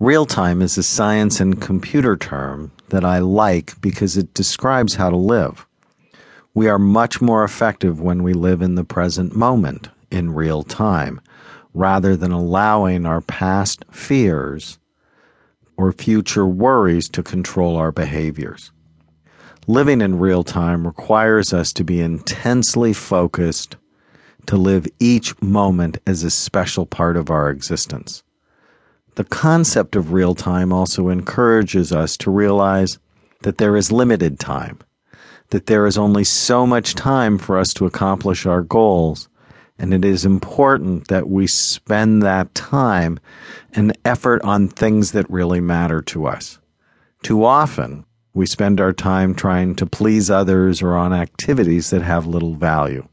Real time is a science and computer term that I like because it describes how to live. We are much more effective when we live in the present moment, in real time, rather than allowing our past fears or future worries to control our behaviors. Living in real time requires us to be intensely focused to live each moment as a special part of our existence. The concept of real time also encourages us to realize that there is limited time, that there is only so much time for us to accomplish our goals, and it is important that we spend that time and effort on things that really matter to us. Too often, we spend our time trying to please others or on activities that have little value.